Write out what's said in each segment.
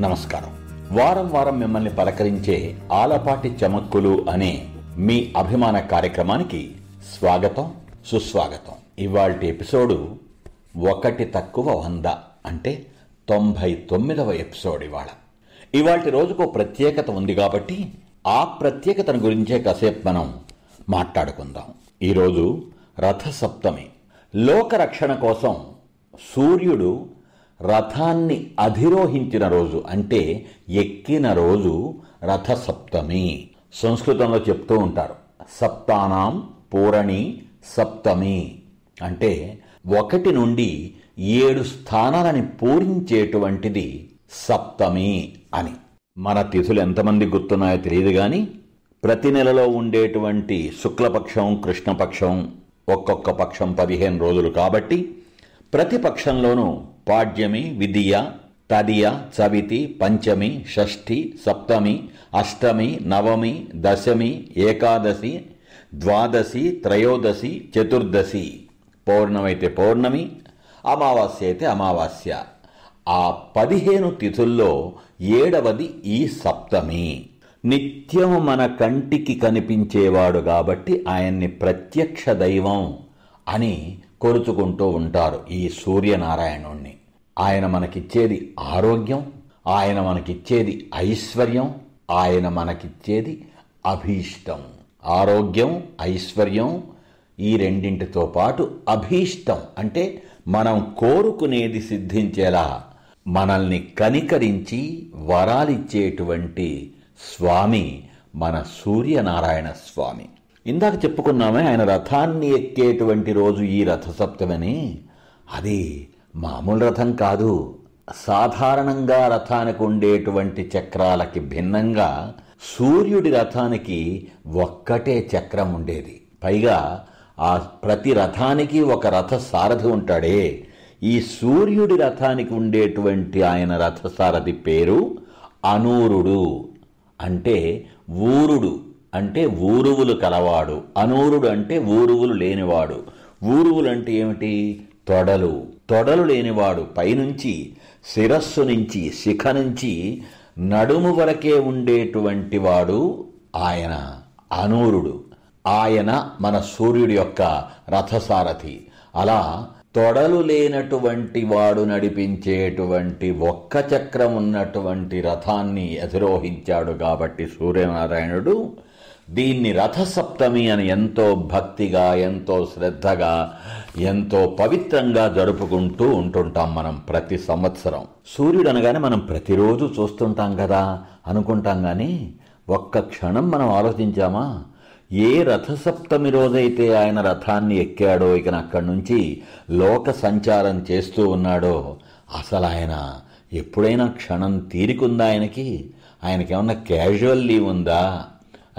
నమస్కారం. వారం వారం మిమ్మల్ని పలకరించే ఆలపాటి చమక్కులు అనే మీ అభిమాన కార్యక్రమానికి స్వాగతం సుస్వాగతం. ఇవాళ్టి ఎపిసోడు ఒకటి తక్కువ వంద అంటే తొంభై తొమ్మిదవ ఎపిసోడ్ ఇవాళ. ఇవాల్టి రోజుకు ప్రత్యేకత ఉంది కాబట్టి ఆ ప్రత్యేకతను గురించే కాసేపు మనం మాట్లాడుకుందాం. ఈరోజు రథసప్తమి. లోకరక్షణ కోసం సూర్యుడు రథాన్ని అధిరోహించిన రోజు అంటే ఎక్కిన రోజు రథసప్తమి. సంస్కృతంలో చెప్తూ ఉంటారు సప్తానాం పూరణి సప్తమి. అంటే ఒకటి నుండి ఏడు స్థానాలని పూరించేటువంటిది సప్తమి అని. మన తిథులు ఎంతమంది గుర్తున్నాయో తెలియదు కానీ ప్రతి నెలలో ఉండేటువంటి శుక్లపక్షం కృష్ణపక్షం ఒక్కొక్క పక్షం పదిహేను రోజులు కాబట్టి ప్రతి పక్షంలోనూ పాడ్యమి విదియ తదియ చవితి పంచమి షష్ఠి సప్తమి అష్టమి నవమి దశమి ఏకాదశి ద్వాదశి త్రయోదశి చతుర్దశి. పౌర్ణమైతే పౌర్ణమి అమావాస్య అయితే అమావాస్య. ఆ పదిహేను తిథుల్లో ఏడవది ఈ సప్తమి. నిత్యం మన కంటికి కనిపించేవాడు కాబట్టి ఆయన్ని ప్రత్యక్ష దైవం అని కొలుచుకుంటూ ఉంటారు ఈ సూర్యనారాయణుణ్ణి. ఆయన మనకిచ్చేది ఆరోగ్యం ఆయన మనకిచ్చేది ఐశ్వర్యం ఆయన మనకిచ్చేది అభీష్టం. ఆరోగ్యం ఐశ్వర్యం ఈ రెండింటితో పాటు అభీష్టం. అంటే మనం కోరుకునేది సిద్ధించేలా మనల్ని కనికరించి వరాలిచ్చేటువంటి స్వామి మన సూర్యనారాయణ స్వామి. ఇందాక చెప్పుకున్నామే ఆయన రథాన్ని ఎక్కేటువంటి రోజు ఈ రథసప్తమని. అది మామూలు రథం కాదు. సాధారణంగా రథానికి ఉండేటువంటి చక్రాలకి భిన్నంగా సూర్యుడి రథానికి ఒక్కటే చక్రం ఉండేది. పైగా ఆ ప్రతి రథానికి ఒక రథ సారథి ఉంటాడే. ఈ సూర్యుడి రథానికి ఉండేటువంటి ఆయన రథసారథి పేరు అనూరుడు. అంటే ఊరుడు. అంటే ఊరువులు కలవాడు. అనూరుడు అంటే ఊరువులు లేనివాడు. ఊరువులు అంటే ఏమిటి? తొడలు. తొడలు లేనివాడు పైనుంచి శిరస్సు నుంచి శిఖ నుంచి నడుము వరకే ఉండేటువంటి వాడు ఆయన అనూరుడు. ఆయన మన సూర్యుడి యొక్క రథసారథి. అలా తొడలు లేనటువంటి వాడు నడిపించేటువంటి ఒక్క చక్రం ఉన్నటువంటి రథాన్ని అధిరోహించాడు కాబట్టి సూర్యనారాయణుడు దీన్ని రథసప్తమి అని ఎంతో భక్తిగా ఎంతో శ్రద్ధగా ఎంతో పవిత్రంగా జరుపుకుంటూ ఉంటుంటాం మనం ప్రతి సంవత్సరం. సూర్యుడు అనగానే మనం ప్రతిరోజు చూస్తుంటాం కదా అనుకుంటాం కానీ ఒక్క క్షణం మనం ఆలోచించామా? ఏ రథసప్తమి రోజైతే ఆయన రథాన్ని ఎక్కాడో ఇక అక్కడి నుంచి లోక సంచారం చేస్తూ ఉన్నాడో అసలు ఆయన ఎప్పుడైనా క్షణం తీరికుందా ఆయనకి? ఆయనకేమన్నా క్యాజువల్ లీవ్ ఉందా?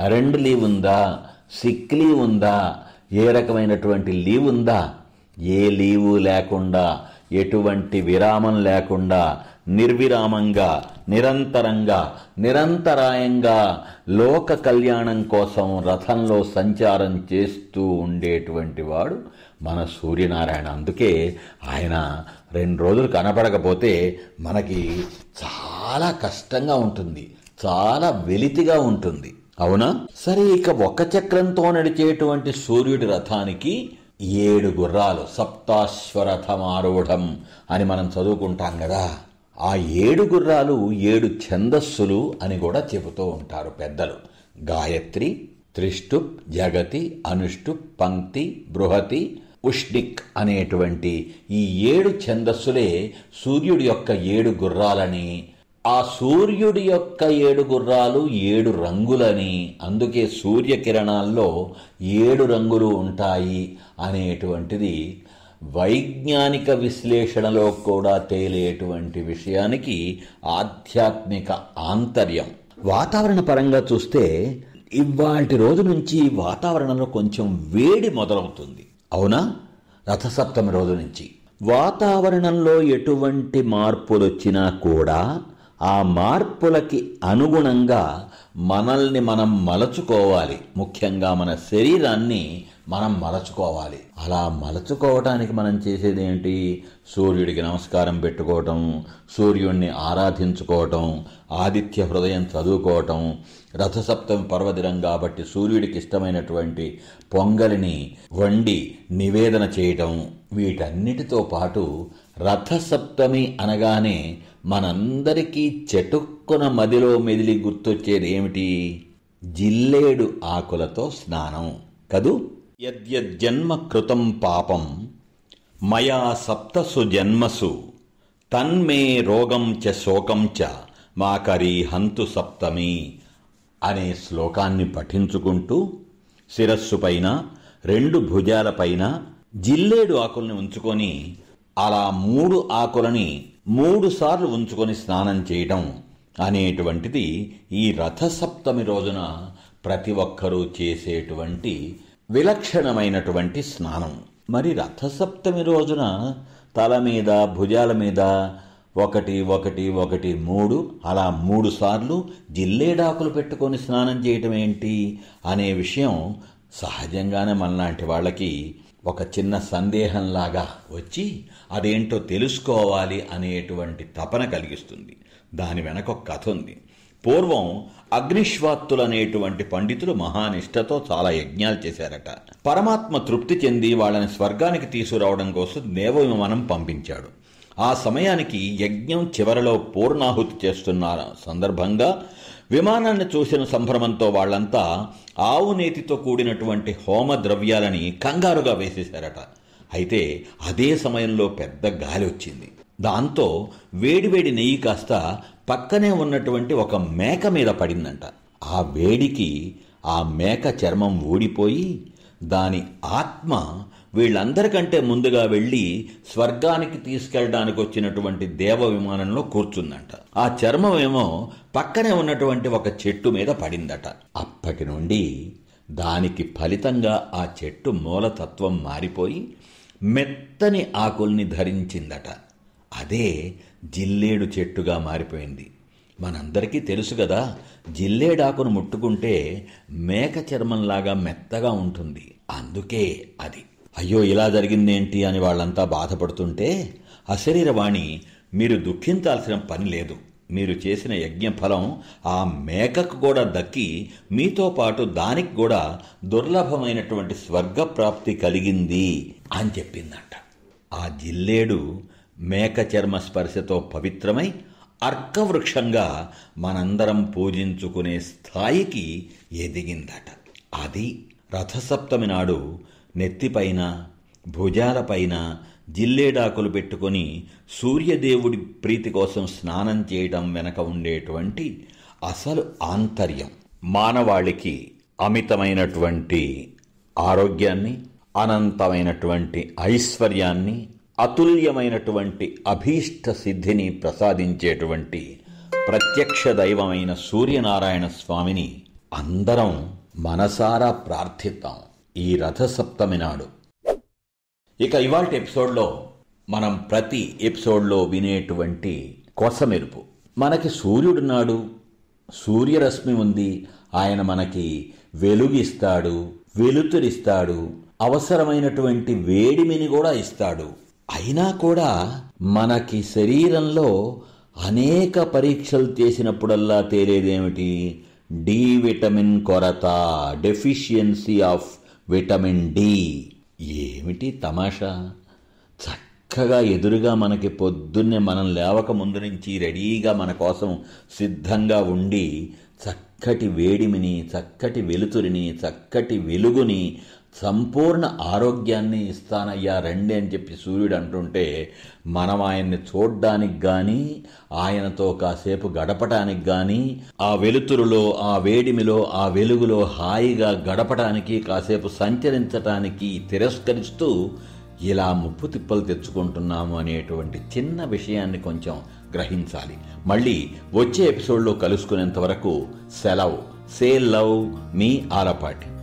అరెండ్ లీవ్ ఉందా సిక్ లీవ్ ఉందా ఏ రకమైనటువంటి లీవ్ ఉందా ఏ లీవు లేకుండా ఎటువంటి విరామం లేకుండా నిర్విరామంగా నిరంతరంగా నిరంతరాయంగా లోక కళ్యాణం కోసం రథంలో సంచారం చేస్తూ ఉండేటువంటి వాడు మన సూర్యనారాయణ. అందుకే ఆయన రెండు రోజులు కనపడకపోతే మనకి చాలా కష్టంగా ఉంటుంది. చాలా వెలితిగా ఉంటుంది. అవునా? సరే ఇక ఒక చక్రంతో నడిచేటువంటి సూర్యుడి రథానికి ఏడు గుర్రాలు సప్తాశ్వరథమారూఢం అని మనం చదువుకుంటాం కదా. ఆ ఏడు గుర్రాలు ఏడు ఛందస్సులు అని కూడా చెబుతూ ఉంటారు పెద్దలు. గాయత్రి త్రిష్టుప్ జగతి అనుష్టుప్ పంక్తి బృహతి ఉష్ణిక్ అనేటువంటి ఈ ఏడు ఛందస్సులే సూర్యుడి యొక్క ఏడు గుర్రాలని ఆ సూర్యుడి యొక్క ఏడు గుర్రాలు ఏడు రంగులని అందుకే సూర్యకిరణాల్లో ఏడు రంగులు ఉంటాయి అనేటువంటిది వైజ్ఞానిక విశ్లేషణలో కూడా తేలేటువంటి విషయానికి ఆధ్యాత్మిక ఆంతర్యం. వాతావరణ పరంగా చూస్తే ఇవాటి రోజు నుంచి వాతావరణంలో కొంచెం వేడి మొదలవుతుంది. అవునా? రథసప్తమి రోజు నుంచి. వాతావరణంలో ఎటువంటి మార్పులు వచ్చినా కూడా ఆ మార్పులకి అనుగుణంగా మనల్ని మనం మలచుకోవాలి. ముఖ్యంగా మన శరీరాన్ని మనం మలచుకోవాలి. అలా మలచుకోవటానికి మనం చేసేది ఏంటి సూర్యుడికి నమస్కారం పెట్టుకోవటం సూర్యుడిని ఆరాధించుకోవటం ఆదిత్య హృదయం చదువుకోవటం రథసప్తమి పర్వదినం కాబట్టి సూర్యుడికి ఇష్టమైనటువంటి పొంగలిని వండి నివేదన చేయటం వీటన్నిటితో పాటు రథసప్తమి అనగానే మనందరికీ చెటుక్కున మదిలో మెదిలి గుర్తొచ్చేది ఏమిటి? జిల్లేడు ఆకులతో స్నానం. కదూ? యద్యజ్జన్మ కృతం పాపం. మయా సప్తసు జన్మసు. తన్మే రోగం చ శోకం చ మాకరీ హంతు సప్తమి అనే శ్లోకాన్ని పఠించుకుంటూ శిరస్సుపైన రెండు భుజాలపైన జిల్లేడు ఆకుల్ని ఉంచుకొని అలా మూడు ఆకులని మూడుసార్లు ఉంచుకొని స్నానం చేయటం అనేటువంటిది ఈ రథసప్తమి రోజున ప్రతి ఒక్కరూ చేసేటువంటి విలక్షణమైనటువంటి స్నానం. మరి రథసప్తమి రోజున తల మీద భుజాల మీద ఒకటి ఒకటి ఒకటి మూడు అలా మూడు సార్లు జిల్లేడాకులు పెట్టుకొని స్నానం చేయటం ఏంటి అనే విషయం సహజంగానే మనలాంటి వాళ్ళకి ఒక చిన్న సందేహంలాగా వచ్చి అదేంటో తెలుసుకోవాలి అనేటువంటి తపన కలిగిస్తుంది. దాని వెనక ఒక కథ ఉంది. పూర్వం అగ్నిశ్వాత్తులనేటువంటి పండితులు మహానిష్టతో చాలా యజ్ఞాలు చేశారట. పరమాత్మ తృప్తి చెంది వాళ్ళని స్వర్గానికి తీసుకురావడం కోసం దేవవిమానం పంపించాడు. ఆ సమయానికి యజ్ఞం చివరలో పూర్ణాహుతి చేస్తున్న సందర్భంగా విమానాన్ని చూసిన సంభ్రమంతో వాళ్ళంతా ఆవు నేతితో కూడినటువంటి హోమ ద్రవ్యాలని కంగారుగా వేసేశారట. అయితే అదే సమయంలో పెద్ద గాలి వచ్చింది. దాంతో వేడివేడి నెయ్యి కాస్త పక్కనే ఉన్నటువంటి ఒక మేక మీద పడిందంట. ఆ వేడికి ఆ మేక చర్మం ఊడిపోయి దాని ఆత్మ వీళ్ళందరికంటే ముందుగా వెళ్ళి స్వర్గానికి తీసుకెళ్ళడానికి వచ్చినటువంటి దేవ విమానంలో కూర్చుందంట. ఆ చర్మం ఏమో పక్కనే ఉన్నటువంటి ఒక చెట్టు మీద పడిందట. అప్పటి నుండి దానికి ఫలితంగా ఆ చెట్టు మూలతత్వం మారిపోయి మెత్తని ఆకుల్ని ధరించిందట. అదే జిల్లేడు చెట్టుగా మారిపోయింది. మనందరికీ తెలుసు కదా జిల్లేడాకును ముట్టుకుంటే మేక చర్మంలాగా మెత్తగా ఉంటుంది. అందుకే అది. అయ్యో ఇలా జరిగిందేంటి అని వాళ్ళంతా బాధపడుతుంటే అశరీరవాణి మీరు దుఃఖించాల్సిన పని లేదు. మీరు చేసిన యజ్ఞఫలం ఆ మేకకు కూడా దక్కి మీతో పాటు దానికి కూడా దుర్లభమైనటువంటి స్వర్గప్రాప్తి కలిగింది అని చెప్పిందంట. ఆ జిల్లేడు మేక చర్మ స్పర్శతో పవిత్రమై అర్కవృక్షంగా మనందరం పూజించుకునే స్థాయికి ఎదిగిందట. అది రథసప్తమి నాడు నెత్తిపైన భుజాలపైన జిల్లేడాకులు పెట్టుకొని సూర్యదేవుడి ప్రీతి కోసం స్నానం చేయడం వెనక ఉండేటువంటి అసలు ఆంతర్యం. మానవాళికి అమితమైనటువంటి ఆరోగ్యాన్ని అనంతమైనటువంటి ఐశ్వర్యాన్ని అతుల్యమైనటువంటి అభీష్ట సిద్ధిని ప్రసాదించేటువంటి ప్రత్యక్ష దైవమైన సూర్యనారాయణ స్వామిని అందరం మనసారా ప్రార్థిద్దాం ఈ రథసప్తమి నాడు. ఇక ఇవాళ ఎపిసోడ్లో మనం ప్రతి ఎపిసోడ్లో వినేటువంటి కొసమెరుపు. మనకి సూర్యుడున్నాడు సూర్యరశ్మి ఉంది ఆయన మనకి వెలుగిస్తాడు వెలుతురిస్తాడు అవసరమైనటువంటి వేడిమిని కూడా ఇస్తాడు. అయినా కూడా మనకి శరీరంలో అనేక పరీక్షలు చేసినప్పుడల్లా తేలేదేమిటి? డి విటమిన్ కొరత డెఫిషియన్సీ ఆఫ్ విటమిన్ డి ఏమిటి తమాషా? చక్కగా ఎదురుగా మనకి పొద్దున్నే మనం లేవక ముందు నుంచి రెడీగా మన కోసం సిద్ధంగా ఉండి చక్కటి వేడిమిని చక్కటి వెలుతురిని చక్కటి వెలుగుని సంపూర్ణ ఆరోగ్యాన్ని ఇస్తానయ్యా రండి అని చెప్పి సూర్యుడు అంటుంటే మనం ఆయన్ని చూడ్డానికి కానీ ఆయనతో కాసేపు గడపటానికి కానీ ఆ వెలుతురులో ఆ వేడిమిలో ఆ వెలుగులో హాయిగా గడపటానికి కాసేపు సంచరించటానికి తిరస్కరిస్తూ ఇలా ముప్పు తిప్పలు తెచ్చుకుంటున్నాము అనేటువంటి చిన్న విషయాన్ని కొంచెం గ్రహించాలి. మళ్ళీ వచ్చే ఎపిసోడ్లో కలుసుకునేంత వరకు సెలవు. సే లవ్ మీ ఆలపాటి.